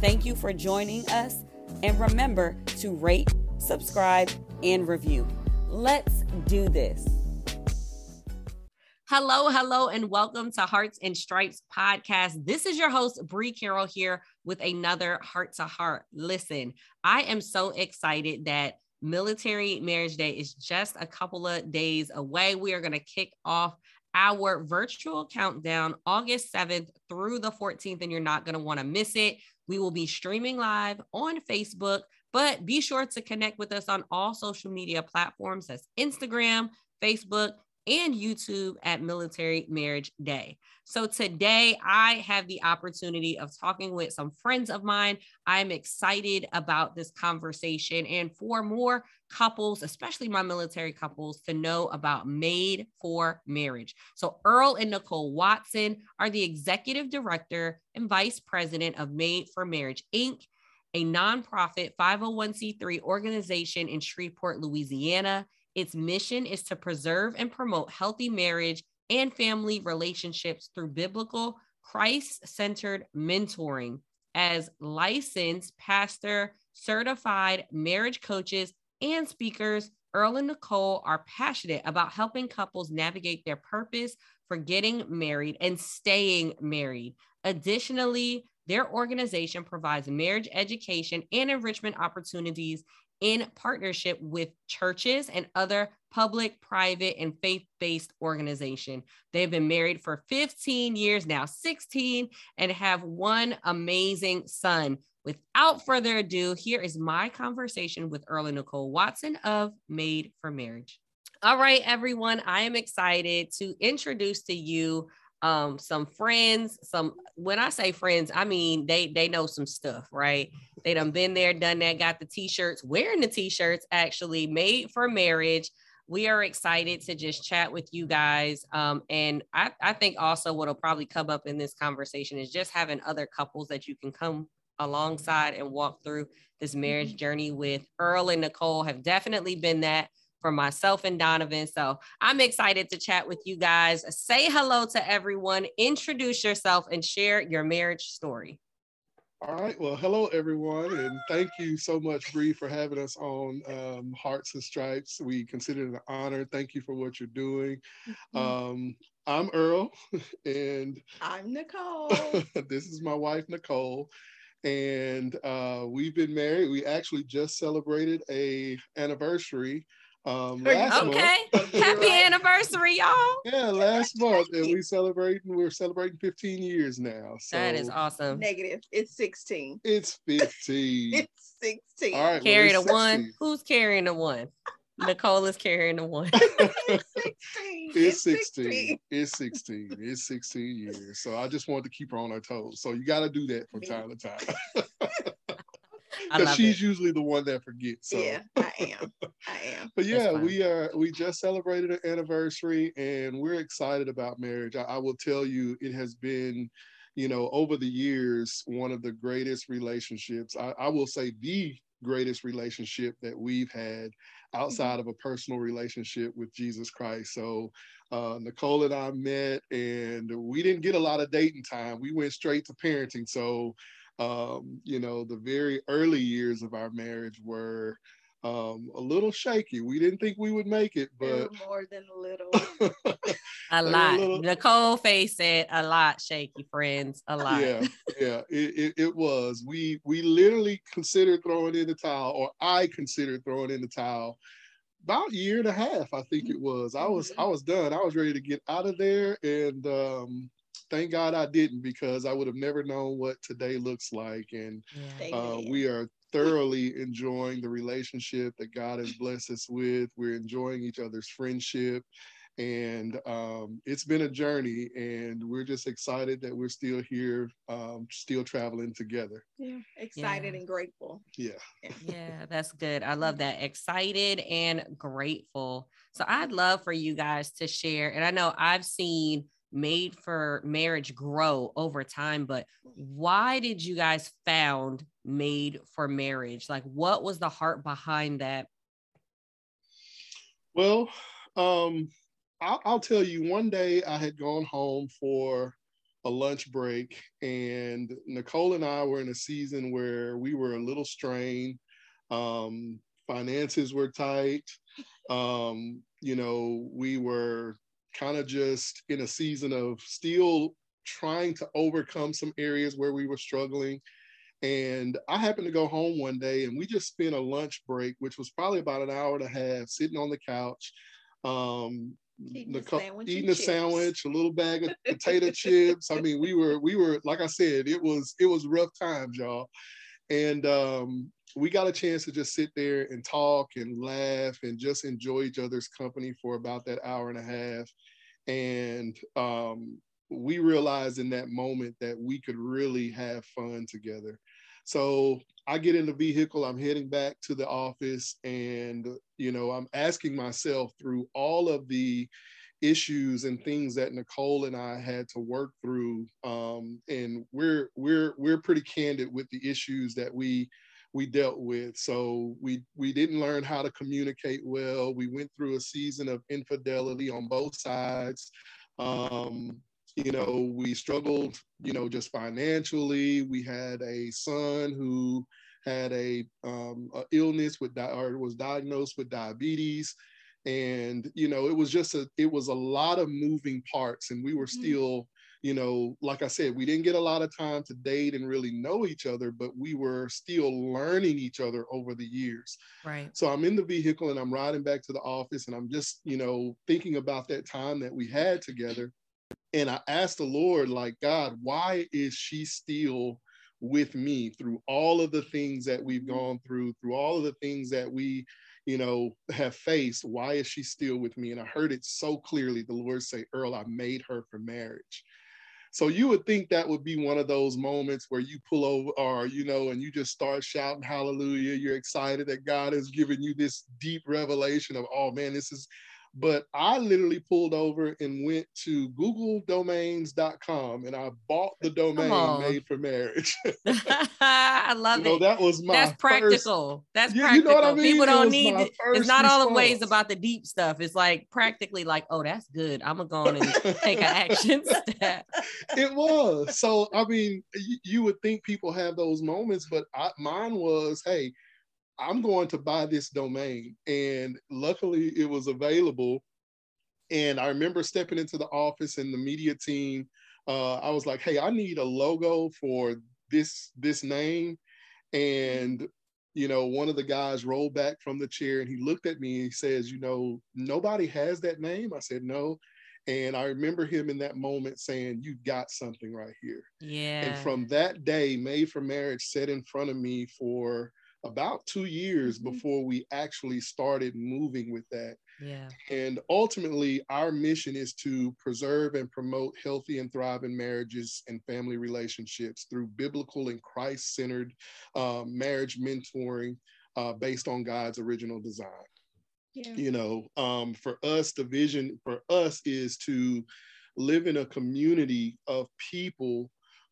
Thank you for joining us, and remember to rate, subscribe, and review. Let's do this. Hello, hello, and welcome to Hearts and Stripes podcast. This is your host, Bree Carroll, here with another Heart to Heart. Listen, I am so excited that Military Marriage Day is just a couple of days away. We are going to kick off our virtual countdown August 7th through the 14th, and you're not going to want to miss it. We will be streaming live on Facebook, but be sure to connect with us on all social media platforms. That's Instagram, Facebook, and YouTube at Military Marriage Day. So today I have the opportunity of talking with some friends of mine. I'm excited about this conversation and for more couples, especially my military couples, to know about Made for Marriage. So Earl and Nicole Watson are the executive director and vice president of Made for Marriage Inc a nonprofit 501c3 organization in Shreveport, Louisiana. Its mission is to preserve and promote healthy marriage and family relationships through biblical, Christ centered mentoring. As licensed pastor, certified marriage coaches, and speakers, Earl and Nicole are passionate about helping couples navigate their purpose for getting married and staying married. Additionally, their organization provides marriage education and enrichment opportunities in partnership with churches and other public, private, and faith based organization. They've been married for 15 years now, 16, and have one amazing son. Without further ado, here is my conversation with Earl and Nicole Watson of Made for Marriage. All right, everyone, I am excited to introduce to you um some friends some when i say friends i mean they they know some stuff right? They done been there done that got the t-shirts wearing the t-shirts actually made for marriage. We are excited to just chat with you guys um and i i think also what'll probably come up in this conversation is just having other couples that you can come alongside and walk through this marriage mm-hmm. journey with. Earl and nicole have definitely been that for myself and Donovan. So I'm excited to chat with you guys. Say hello to everyone, introduce yourself, and share your marriage story. All right. Well, hello, everyone. And thank you so much, Bree, for having us on um, Hearts and Stripes. We consider it an honor. Thank you for what you're doing. Mm-hmm. Um, I'm Earl, and I'm Nicole. this is my wife, Nicole. And uh, we've been married. We actually just celebrated a anniversary um, last okay. Month, Happy anniversary, y'all. Yeah, last month. And we celebrating, we're celebrating 15 years now. So that is awesome. Negative. It's 16. It's 15. it's 16. All right. Carry well, the 16. one. Who's carrying the one? Nicole is carrying the one. it's 16. It's 16. It's 16. It's 16 years. So I just wanted to keep her on her toes. So you got to do that from time to time. Because she's it. usually the one that forgets. So. Yeah, I am. I am. but yeah, we are. We just celebrated an anniversary, and we're excited about marriage. I, I will tell you, it has been, you know, over the years, one of the greatest relationships. I, I will say the greatest relationship that we've had outside mm-hmm. of a personal relationship with Jesus Christ. So uh, Nicole and I met, and we didn't get a lot of dating time. We went straight to parenting. So um, you know, the very early years of our marriage were um, a little shaky. We didn't think we would make it, but more than a little. a lot. A little... Nicole face said a lot shaky, friends. A lot. Yeah, yeah. It, it, it, was. We we literally considered throwing in the towel, or I considered throwing in the towel. About a year and a half, I think it was. I was mm-hmm. I was done. I was ready to get out of there, and um, thank God I didn't because I would have never known what today looks like. And yeah. uh, we are thoroughly enjoying the relationship that God has blessed us with. We're enjoying each other's friendship. and um, it's been a journey and we're just excited that we're still here um, still traveling together yeah excited Yeah. and grateful yeah Yeah, that's good. I love that. Excited and grateful. So I'd love for you guys to share. And I know I've seen Made for Marriage grow over time, but why did you guys found Made for Marriage? Like, what was the heart behind that? well um, I'll, I'll tell you one day i had gone home for a lunch break and nicole and i were in a season where we were a little strained um, finances were tight um, you know we were kind of just in a season of still trying to overcome some areas where we were struggling and i happened to go home one day and we just spent a lunch break which was probably about an hour and a half sitting on the couch um, Eating a sandwich eating a sandwich, a little bag of potato chips. I mean, we were we were like I said, it was it was rough times, y'all. And um, we got a chance to just sit there and talk and laugh and just enjoy each other's company for about that hour and a half. And um, we realized in that moment that we could really have fun together. So I get in the vehicle, I'm heading back to the office, and you know, I'm asking myself through all of the issues and things that Nicole and I had to work through. Um, and we're we're we're pretty candid with the issues that we we dealt with. So we we didn't learn how to communicate well. We went through a season of infidelity on both sides. Um, you know, we struggled, you know, just financially. We had a son who had a, um, a illness with di- or was diagnosed with diabetes, and you know, it was just a it was a lot of moving parts, and we were Mhm. still, you know, like I said, we didn't get a lot of time to date and really know each other, but we were still learning each other over the years. Right. So I'm in the vehicle and I'm riding back to the office and I'm just, you know, thinking about that time that we had together. And I asked the Lord, like, God, why is she still with me through all of the things that we've mm-hmm. gone through, through all of the things that we, you know, have faced? Why is she still with me? And I heard it so clearly the Lord say, Earl, I made her for marriage. So you would think that would be one of those moments where you pull over or, you know, and you just start shouting hallelujah. You're excited that God has given you this deep revelation of, oh man, this is, but I literally pulled over and went to googledomains.com and I bought the domain made for marriage. I love you know, it. that was my That's first- practical. That's You- you practical. know what I mean? People don't was need. to- It's not all the ways about the deep stuff. It's like practically like, oh, that's good. I'm gonna go on and take an action step. it was. So I mean, you, you would think people have those moments, but I, mine was, hey, I'm going to buy this domain, and luckily it was available. And I remember stepping into the office and the media team. Uh, I was like, hey, I need a logo for this this name, and you know, one of the guys rolled back from the chair and he looked at me and he says, you know, nobody has that name. I said, no. And I remember him in that moment saying, You got something right here. Yeah. And from that day, Made for Marriage sat in front of me for about two years Mhm. before we actually started moving with that. yeah. And ultimately, our mission is to preserve and promote healthy and thriving marriages and family relationships through biblical and Christ centered uh, marriage mentoring uh, based on God's original design Yeah. you know um, for us the vision for us is to live in a community of people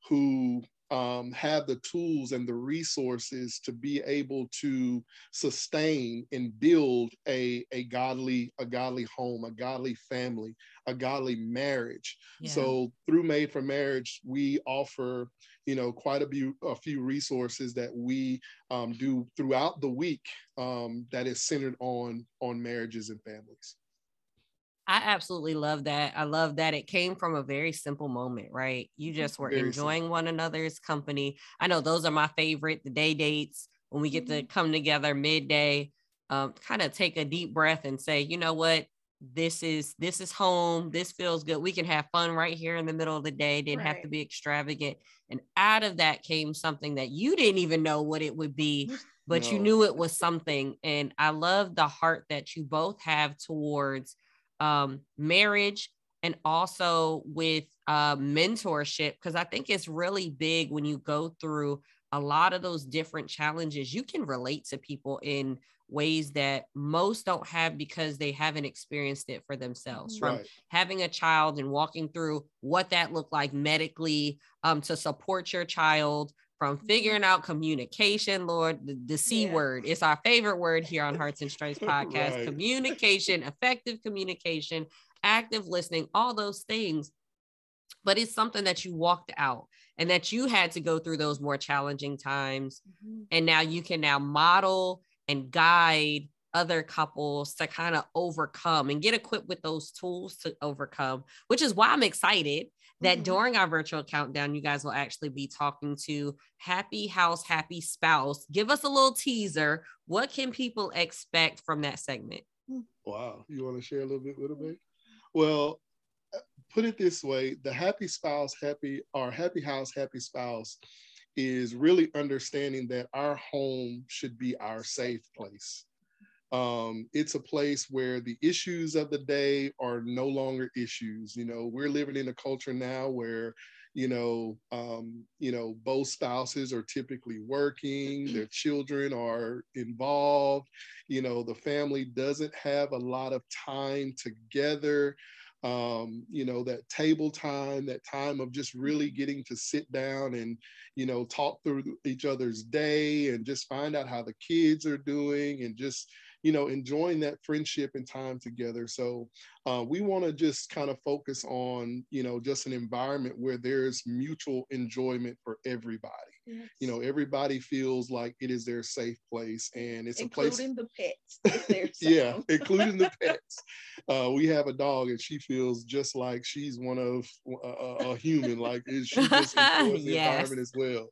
who um, have the tools and the resources to be able to sustain and build a, a godly a godly home a godly family a godly marriage yeah. so through Made for Marriage, we offer, you know, quite a few a few resources that we um, do throughout the week um, that is centered on on marriages and families. I absolutely love that. I love that it came from a very simple moment, right? You just were Very enjoying one another's company. I know those are my favorite, the day dates when we get to come together midday, um, kind of take a deep breath and say, you know what? This is this is home. This feels good. We can have fun right here in the middle of the day. Didn't have to be extravagant. And out of that came something that you didn't even know what it would be, but you knew it was something. And I love the heart that you both have towards um, marriage and also with uh, mentorship because I think it's really big when you go through a lot of those different challenges. You can relate to people in ways that most don't have because they haven't experienced it for themselves from Right. having a child and walking through what that looked like medically um, to support your child from mm-hmm. figuring out communication lord the, the c Yeah. word it's our favorite word here on hearts and stripes podcast Right. communication effective communication active listening all those things. But it's something that you walked out and that you had to go through those more challenging times. Mm-hmm. And now you can now model and guide other couples to kind of overcome and get equipped with those tools to overcome which is why i'm excited that Mhm. during our virtual countdown you guys will actually be talking to happy house happy spouse give us a little teaser what can people expect from that segment Wow. You want to share a little bit with me? Well, uh, put it this way the happy spouse, happy, or happy house, happy spouse is really understanding that our home should be our safe place. Um, it's a place where the issues of the day are no longer issues. You know, we're living in a culture now where, you know, um, you know, both spouses are typically working, their children are involved you know the family doesn't have a lot of time together um you know that table time that time of just really getting to sit down and you know talk through each other's day and just find out how the kids are doing and just you know enjoying that friendship and time together so uh, we want to just kind of focus on you know just an environment where there's mutual enjoyment for everybody you know everybody feels like it is their safe place and it's a place including the pets. yeah, including the pets. Uh, we have a dog, and she feels just like she's one of a, a, human. Like is- she just enjoys the Yes. environment as well.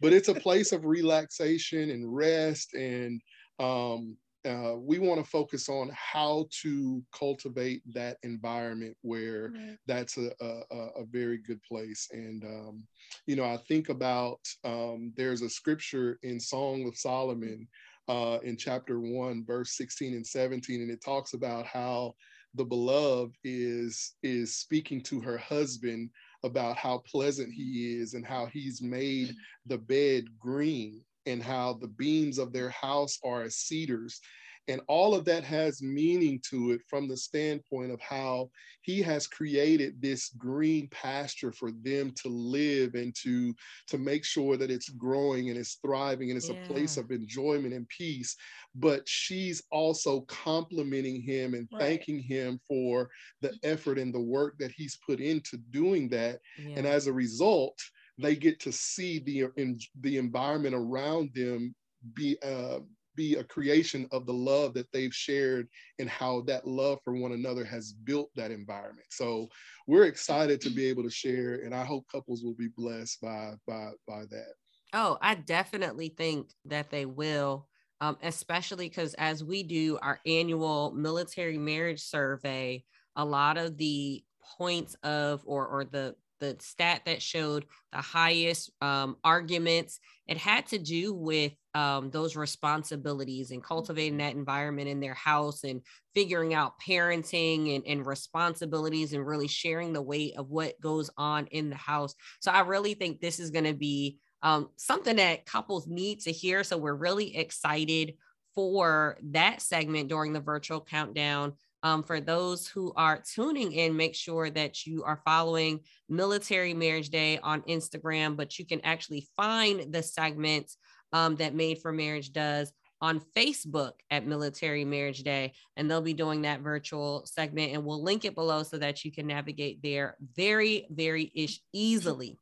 But it's a place of relaxation and rest, and um, uh, we want to focus on how to cultivate that environment where Right. that's a, a, a- a very good place. And, um, you know, I think about um, there's a scripture in Song of Solomon uh, in chapter one, verse 16 and 17, and it talks about how the beloved is is speaking to her husband about how pleasant he is and how he's made the bed green and how the beams of their house are as cedars. And all of that has meaning to it from the standpoint of how he has created this green pasture for them to live and to to make sure that it's growing and it's thriving and it's a place of enjoyment and peace. But she's also complimenting him and Right. thanking him for the effort and the work that he's put into doing that. And as a result they get to see the in, the environment around them be uh, be a creation of the love that they've shared and how that love for one another has built that environment. So we're excited to be able to share and i hope couples will be blessed by by by that. Oh, I definitely think that they will, um, especially because as we do our annual military marriage survey, a lot of the points of or or the the stat that showed the highest um, arguments, it had to do with um, those responsibilities and cultivating that environment in their house and figuring out parenting and, and responsibilities and really sharing the weight of what goes on in the house. So I really think this is going to be um, something that couples need to hear. So we're really excited for that segment during the virtual countdown. Um, for those who are tuning in, make sure that you are following Military Marriage Day on Instagram, but you can actually find the segments um, that Made for Marriage does on Facebook at Military Marriage Day. And they'll be doing that virtual segment, and we'll link it below so that you can navigate there very, very ish easily.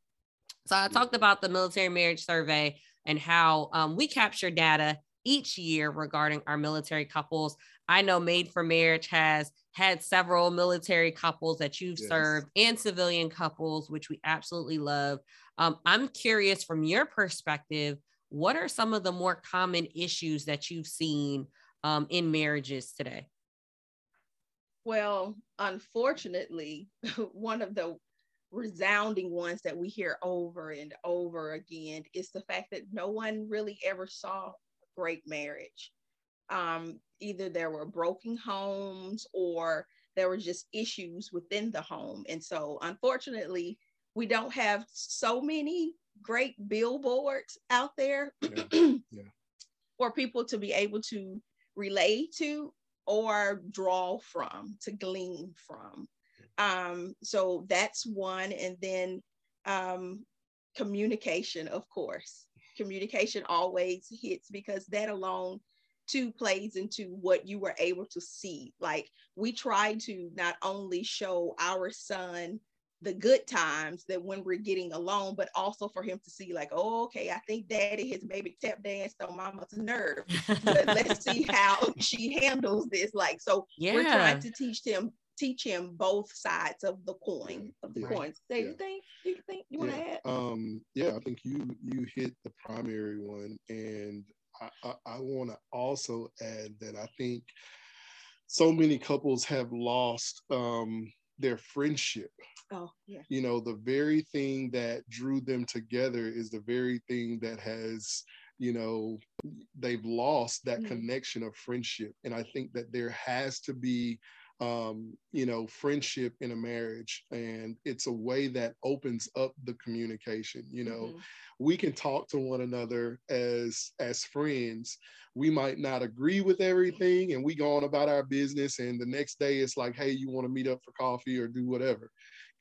So I talked about the military marriage survey and how um, we capture data each year regarding our military couples. I know Made for Marriage has had several military couples that you've Yes. served and civilian couples, which we absolutely love. Um, I'm curious from your perspective, what are some of the more common issues that you've seen um, in marriages today? Well, unfortunately, one of the resounding ones that we hear over and over again is the fact that no one really ever saw a great marriage. Um, either there were broken homes or there were just issues within the home. And so, unfortunately, we don't have so many great billboards out there yeah. yeah. for people to be able to relate to or draw from, to glean from. Um, so that's one. And then um, communication, of course. Communication always hits because that alone too plays into what you were able to see. Like we try to not only show our son the good times that when we're getting alone, but also for him to see, like, oh, okay, I think daddy has maybe tap danced on mama's nerve. but let's see how she handles this. Like, so yeah. we're trying to teach him teach him both sides of the coin of the right. coins. Say, yeah. you think you think you want to add? Um, yeah, I think you you hit the primary one, and I, I, I want to also add that I think so many couples have lost um, their friendship. Oh, yeah. You know, the very thing that drew them together is the very thing that has, you know, they've lost that mm-hmm. connection of friendship. And I think that there has to be um, you know, friendship in a marriage. And it's a way that opens up the communication. You know, mm-hmm. we can talk to one another as as friends. We might not agree with everything and we go on about our business. And the next day it's like, hey, you want to meet up for coffee or do whatever.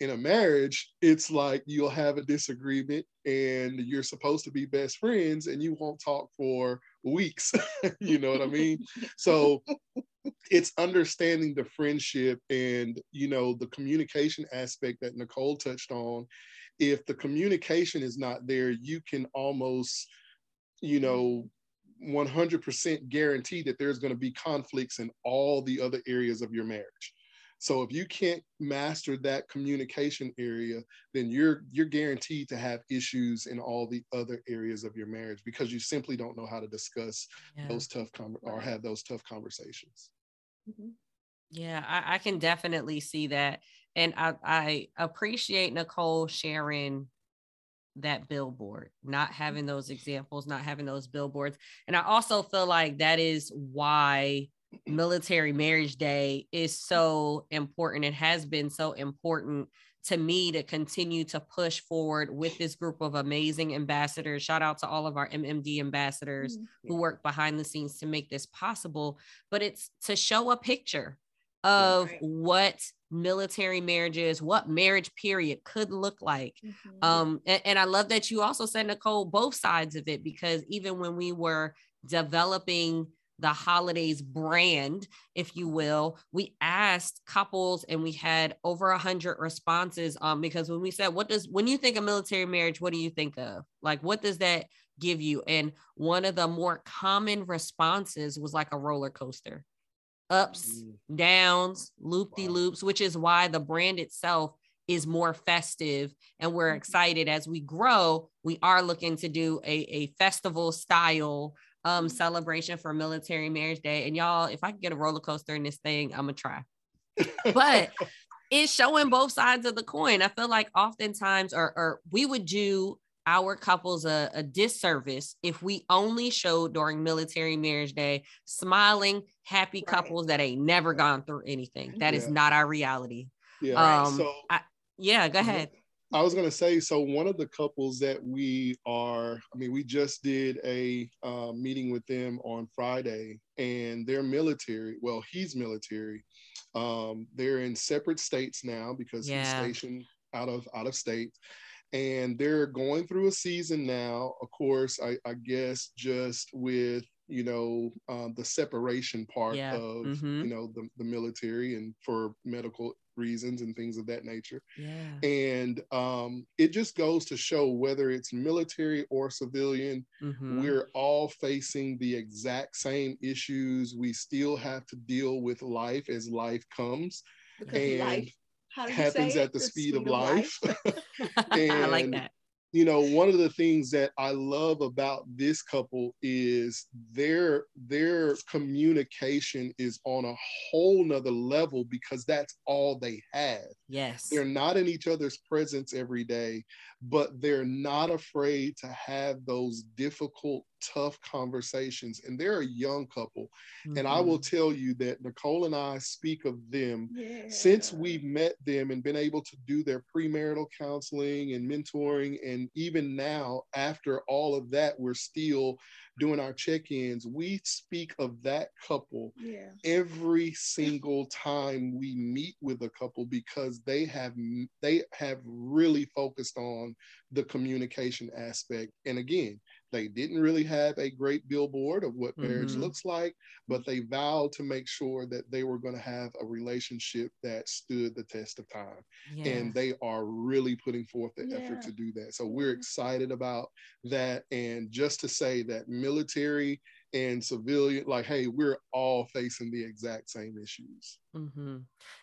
In a marriage, it's like you'll have a disagreement and you're supposed to be best friends and you won't talk for weeks. you know what I mean? So it's understanding the friendship and you know the communication aspect that nicole touched on if the communication is not there you can almost you know 100% guarantee that there's going to be conflicts in all the other areas of your marriage so if you can't master that communication area then you're you're guaranteed to have issues in all the other areas of your marriage because you simply don't know how to discuss yeah. those tough com- or have those tough conversations Mm-hmm. Yeah, I, I, can definitely see that. And I, I appreciate Nicole sharing that billboard, not having those examples, not having those billboards. And I also feel like that is why military marriage day is so important. It has been so important to me to continue to push forward with this group of amazing ambassadors. Shout out to all of our MMD ambassadors mm-hmm. who work behind the scenes to make this possible. But it's to show a picture of right. what military marriages, what marriage period could look like. Mm-hmm. Um, and, and I love that you also said, Nicole, both sides of it, because even when we were developing the holidays brand, if you will, we asked couples and we had over a hundred responses. Um, because when we said, what does when you think of military marriage, what do you think of? Like, what does that give you? And one of the more common responses was like a roller coaster. Ups, mm. downs, loop de loops, which is why the brand itself is more festive and we're mm-hmm. excited as we grow we are looking to do a, a festival style um celebration for military marriage day. And y'all, if I can get a roller coaster in this thing, I'm gonna try. But it's showing both sides of the coin. I feel like oftentimes or, or we would do our couples a, a, disservice if we only showed during military marriage day smiling happy right. couples that ain't never gone through anything That yeah. is not our reality yeah um so I, yeah go ahead I was going to say, so one of the couples that we are, I mean, we just did a uh, meeting with them on Friday, and they're military. Well, he's military. Um, they're in separate states now because yeah. he's stationed out of out of state, and they're going through a season now. Of course, I, I guess just with you know um, the separation part yeah. of mm-hmm. you know the, the military and for medical reasons and things of that nature. Yeah. And um, it just goes to show whether it's military or civilian, mm-hmm. we're all facing the exact same issues. We still have to deal with life as life comes. Because and life happens at the, the speed, speed, of life. life. I like that you know one of the things that i love about this couple is their their communication is on a whole nother level because that's all they have. Yes. They're not in each other's presence every day but they're not afraid to have those difficult tough conversations and they're a young couple mm-hmm. and i will mm-hmm. tell you that nicole and i speak of them yeah. since we've met them and been able to do their premarital counseling and mentoring and even now after all of that we're still doing our check-ins, we speak of that couple yeah. every single time we meet with a couple because they have they have really focused on the communication aspect. And again, they didn't really have a great billboard of what marriage mm-hmm. looks like, but they vowed to make sure that they were going to have a relationship that stood the test of time. Yeah. And they are really putting forth the yeah. effort to do that. So we're excited about that. And just to say that military and civilian, like, hey, we're all facing the exact same issues. Mm-hmm.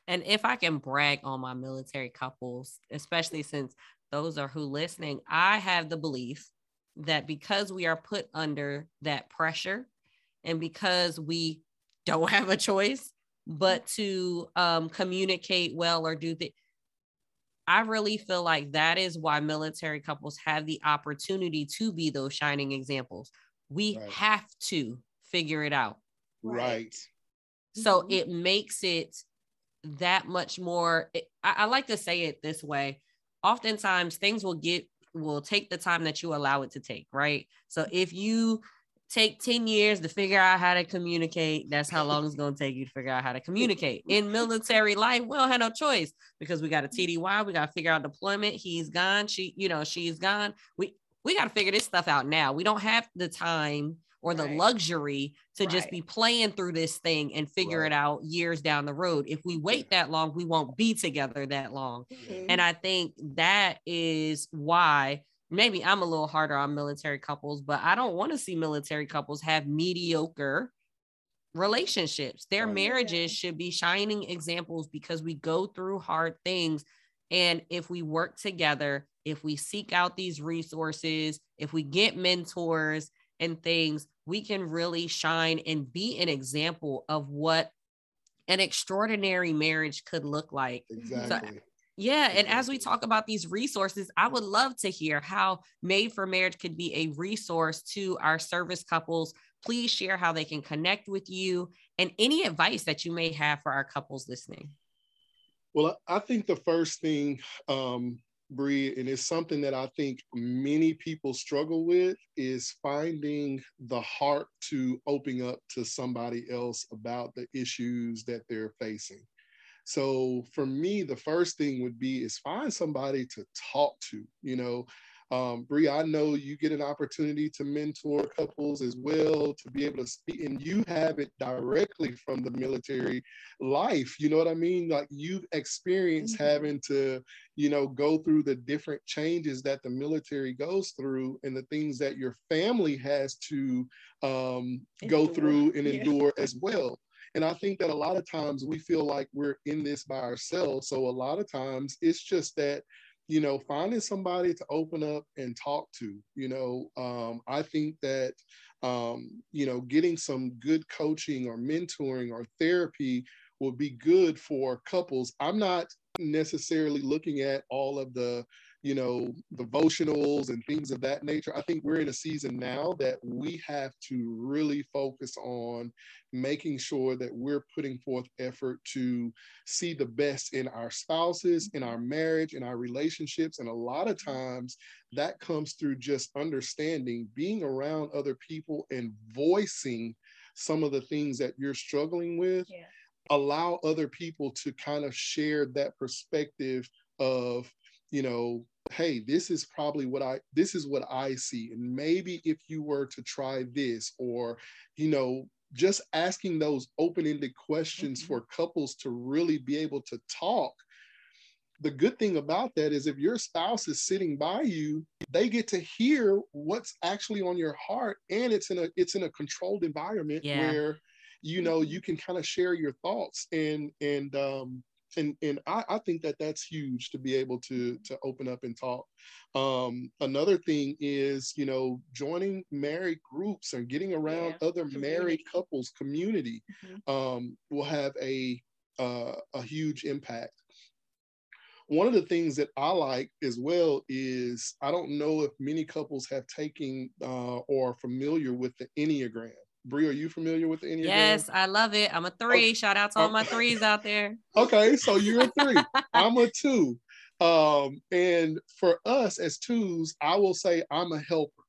And if I can brag on my military couples, especially since those are who listening, I have the belief that because we are put under that pressure and because we don't have a choice but to um, communicate well or do the I really feel like that is why military couples have the opportunity to be those shining examples. We right. have to figure it out. Right. So mm-hmm. it makes it that much more. It, I, I like to say it this way. Oftentimes, things will get will take the time that you allow it to take, right? So if you take 10 years to figure out how to communicate, that's how long it's going to take you to figure out how to communicate. In military life, we don't have no choice because we got a mm-hmm. TDY, we got to figure out deployment. He's gone, she, you know, she's gone. We we got to figure this stuff out now. We don't have the time or the right. luxury to right. just be playing through this thing and figure right. it out years down the road. If we wait that long, we won't be together that long. Mm-hmm. And I think that is why maybe I'm a little harder on military couples, but I don't want to see military couples have mediocre relationships. Their oh, marriages yeah. should be shining examples because we go through hard things. And if we work together, if we seek out these resources, if we get mentors and things, we can really shine and be an example of what an extraordinary marriage could look like. Exactly. So, yeah. And as we talk about these resources, I would love to hear how Made for Marriage could be a resource to our service couples. Please share how they can connect with you and any advice that you may have for our couples listening. Well, I think the first thing um, Bree, and it's something that I think many people struggle with is finding the heart to open up to somebody else about the issues that they're facing. So for me, the first thing would be is find somebody to talk to. You know, um, Bree, I know you get an opportunity to mentor couples as well, to be able to speak, and you have it directly from the military life. You know what I mean? Like you've experienced mm-hmm. having to, you know, go through the different changes that the military goes through and the things that your family has to um, go through and yeah. endure as well. And I think that a lot of times we feel like we're in this by ourselves. So a lot of times it's just that you know, finding somebody to open up and talk to, you know, um, I think that, um, you know, getting some good coaching or mentoring or therapy will be good for couples. I'm not necessarily looking at all of the you know, devotionals and things of that nature. I think we're in a season now that we have to really focus on making sure that we're putting forth effort to see the best in our spouses, in our marriage, in our relationships. And a lot of times that comes through just understanding, being around other people and voicing some of the things that you're struggling with. Yeah. Allow other people to kind of share that perspective of you know hey this is probably what i this is what i see and maybe if you were to try this or you know just asking those open-ended questions mm-hmm. for couples to really be able to talk the good thing about that is if your spouse is sitting by you they get to hear what's actually on your heart and it's in a it's in a controlled environment yeah. where you know you can kind of share your thoughts and and um and and I, I, think that that's huge to be able to to open up and talk. Um, another thing is you know joining married groups and getting around yeah. other married couples community mm-hmm. um, will have a uh, a huge impact. one of the things that I like as well is I don't know if many couples have taken uh, or familiar with the Enneagram. Bree, are you familiar with the Enneagram? Yes, I love it. I'm a three. Okay. Shout out to all my threes out there. Okay, so you're a three. I'm a two. Um, and for us as twos, I will say I'm a helper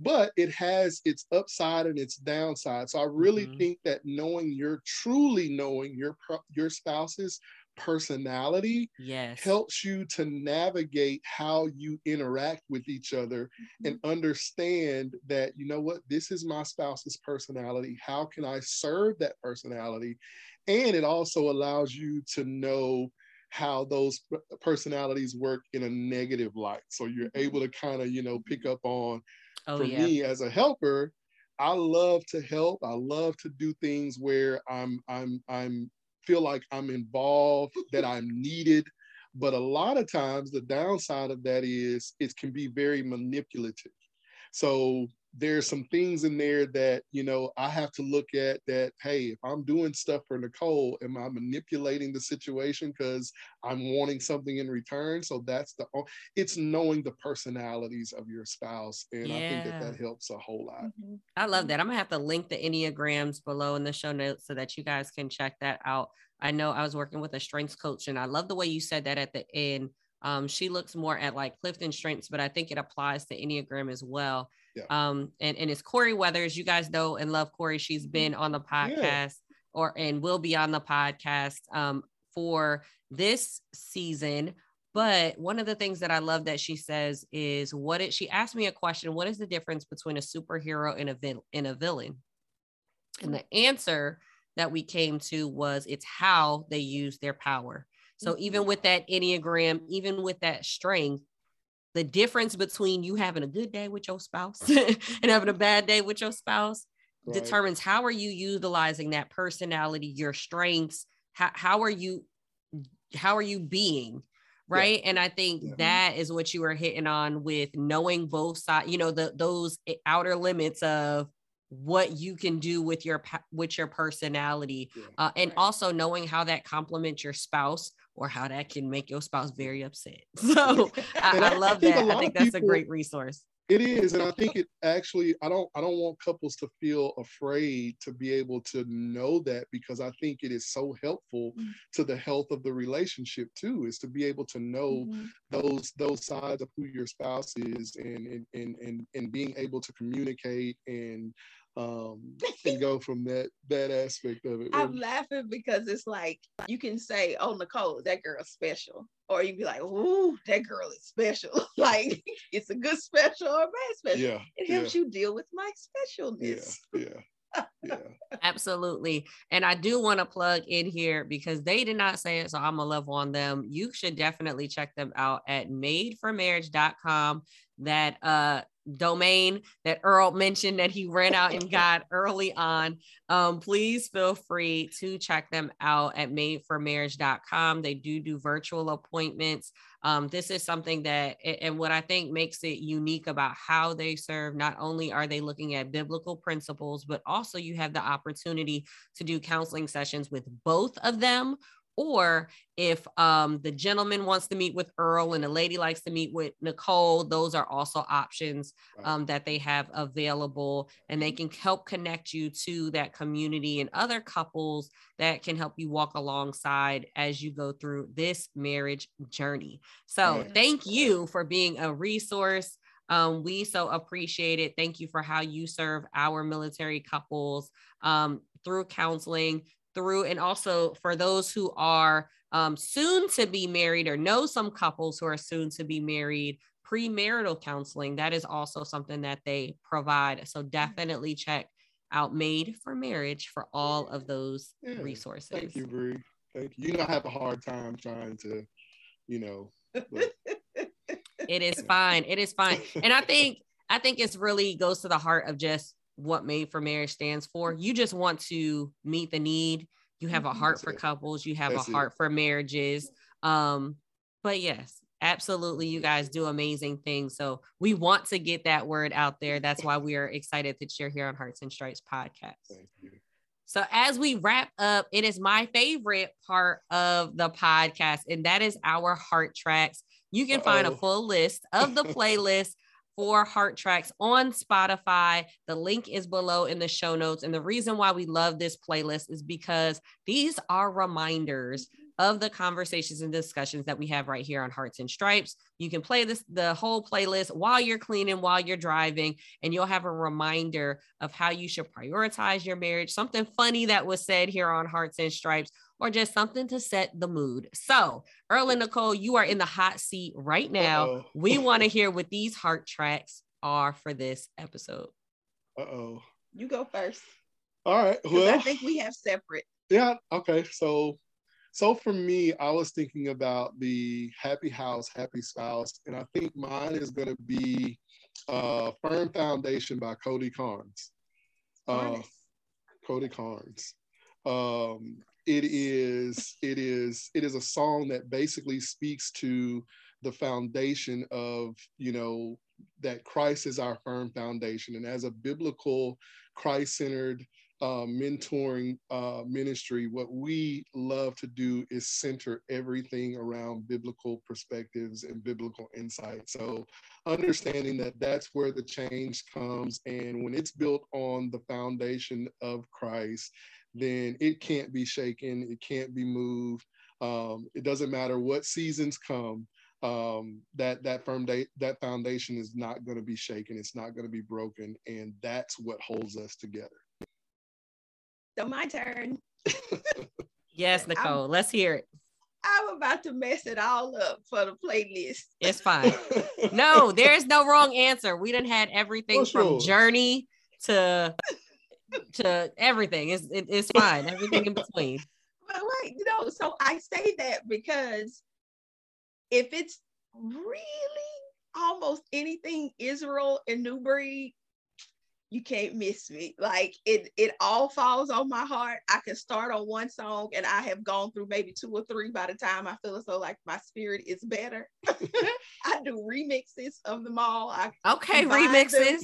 but it has its upside and its downside. So I really mm-hmm. think that knowing you're truly knowing your your spouse's personality yes. helps you to navigate how you interact with each other mm-hmm. and understand that you know what this is my spouse's personality how can i serve that personality and it also allows you to know how those personalities work in a negative light so you're mm-hmm. able to kind of you know pick up on oh, for yeah. me as a helper i love to help i love to do things where i'm i'm i'm feel like i'm involved that i'm needed. But a lot of times the downside of that is it can be very manipulative. So there's some things in there that you know I have to look at that hey if I'm doing stuff for Nicole am I manipulating the situation because I'm wanting something in return so that's the it's knowing the personalities of your spouse and yeah. I think that that helps a whole lot mm-hmm. I love that I'm gonna have to link the enneagrams below in the show notes so that you guys can check that out I know I was working with a strengths coach and I love the way you said that at the end um, she looks more at like Clifton strengths but I think it applies to enneagram as well yeah. Um, and, and it's Corey Weathers. You guys know and love Corey. She's mm-hmm. been on the podcast yeah. or and will be on the podcast um, for this season. But one of the things that I love that she says is what it she asked me a question, what is the difference between a superhero and a and a villain? And the answer that we came to was it's how they use their power. So even mm-hmm. with that Enneagram, even with that strength, the difference between you having a good day with your spouse and having a bad day with your spouse right. determines how are you utilizing that personality your strengths how, how are you how are you being right yeah. and i think yeah. that is what you were hitting on with knowing both sides you know the those outer limits of what you can do with your with your personality yeah. uh, and right. also knowing how that complements your spouse or how that can make your spouse very upset. So I, I, love I that. I think that's people, a great resource. It is, and I think it actually. I don't. I don't want couples to feel afraid to be able to know that because I think it is so helpful mm-hmm. to the health of the relationship too. Is to be able to know mm-hmm. those those sides of who your spouse is, and and and and, and being able to communicate and um, and go from that that aspect of it. I'm laughing because it's like you can say, "Oh, Nicole, that girl's special," or you be like, "Ooh, that girl is special." like it's a good special or a bad special. Yeah, it helps yeah. you deal with my specialness. Yeah, yeah. yeah. Absolutely. And I do want to plug in here because they did not say it, so I'm gonna love on them. You should definitely check them out at madeformarriage.com. That uh domain that Earl mentioned that he ran out and got early on, um, please feel free to check them out at madeformarriage.com. They do do virtual appointments. Um, this is something that, and what I think makes it unique about how they serve, not only are they looking at biblical principles, but also you have the opportunity to do counseling sessions with both of them or if um, the gentleman wants to meet with Earl and the lady likes to meet with Nicole, those are also options um, that they have available. And they can help connect you to that community and other couples that can help you walk alongside as you go through this marriage journey. So, thank you for being a resource. Um, we so appreciate it. Thank you for how you serve our military couples um, through counseling, through and also for those who are um, soon to be married or know some couples who are soon to be married premarital counseling that is also something that they provide. So definitely check out made for marriage for all of those yeah. resources. thank you Bree. thank you. You don't have a hard time trying to you know but... it is fine. It is fine. And i think i think it's really goes to the heart of just what made for marriage stands for. You just want to meet the need. You have a mm-hmm. heart That's for it. couples, you have That's a heart it. for marriages. Um, but yes, absolutely, you guys do amazing things. So we want to get that word out there. That's why we are excited that you're here on Hearts and Stripes podcast. So, as we wrap up, it is my favorite part of the podcast, and that is our heart tracks. You can Uh-oh. find a full list of the playlist for Heart Tracks on Spotify. The link is below in the show notes. And the reason why we love this playlist is because these are reminders of the conversations and discussions that we have right here on Hearts and Stripes. You can play this the whole playlist while you're cleaning, while you're driving, and you'll have a reminder of how you should prioritize your marriage. Something funny that was said here on Hearts and Stripes, or just something to set the mood. So, Earl and Nicole, you are in the hot seat right now. Uh-oh. We want to hear what these heart tracks are for this episode. Uh oh. You go first. All right. Well, I think we have separate. Yeah. Okay. So so for me, I was thinking about the happy house, happy spouse, and I think mine is going to be uh, "Firm Foundation" by Cody Carnes. Uh, Cody Carnes. Um, it is it is it is a song that basically speaks to the foundation of you know that Christ is our firm foundation, and as a biblical Christ-centered uh, mentoring uh, ministry, what we love to do is center everything around biblical perspectives and biblical insight. So, understanding that that's where the change comes, and when it's built on the foundation of Christ, then it can't be shaken, it can't be moved. Um, it doesn't matter what seasons come. Um, that that firm day that foundation is not going to be shaken. It's not going to be broken, and that's what holds us together. So my turn. yes, Nicole, I'm, let's hear it. I'm about to mess it all up for the playlist. It's fine. no, there's no wrong answer. We done had everything from journey to to everything. It's it, it's fine. Everything in between. But like, you know, so I say that because if it's really almost anything Israel and New Breed, you can't miss me. Like it, it all falls on my heart. I can start on one song and I have gone through maybe two or three by the time I feel as though like my spirit is better. I do remixes of them all. I okay, remixes.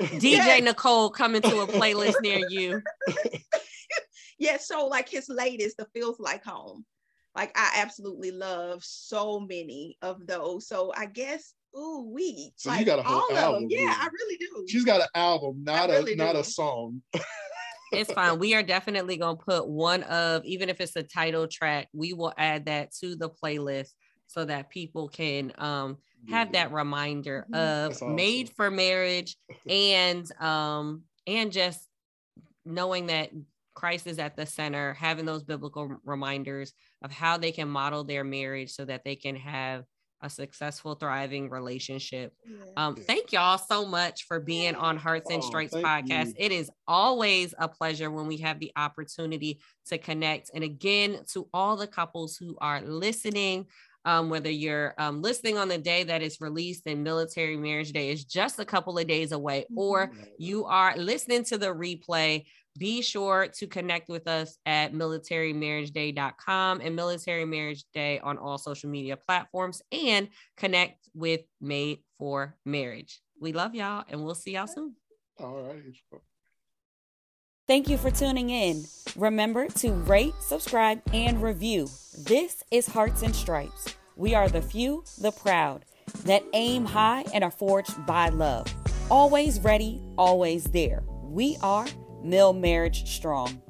DJ yes. Nicole coming to a playlist near you. yeah, so like his latest, the feels like home. Like I absolutely love so many of those. So I guess ooh we. So like, you got a whole album. Yeah, I really do. She's got an album, not really a do. not a song. it's fine. We are definitely gonna put one of even if it's a title track, we will add that to the playlist so that people can um have that reminder mm-hmm. of awesome. made for marriage and um and just knowing that Christ is at the center, having those biblical reminders of how they can model their marriage so that they can have a successful, thriving relationship. Yeah. Um, thank y'all so much for being on Hearts and oh, podcast. You. It is always a pleasure when we have the opportunity to connect. And again, to all the couples who are listening, um, whether you're um, listening on the day that it's released and military marriage day is just a couple of days away, or mm-hmm. you are listening to the replay be sure to connect with us at militarymarriageday.com and military marriage day on all social media platforms and connect with Made for Marriage. We love y'all and we'll see y'all soon. All right. Thank you for tuning in. Remember to rate, subscribe, and review. This is Hearts and Stripes. We are the few, the proud, that aim high and are forged by love. Always ready, always there. We are Mill Marriage Strong.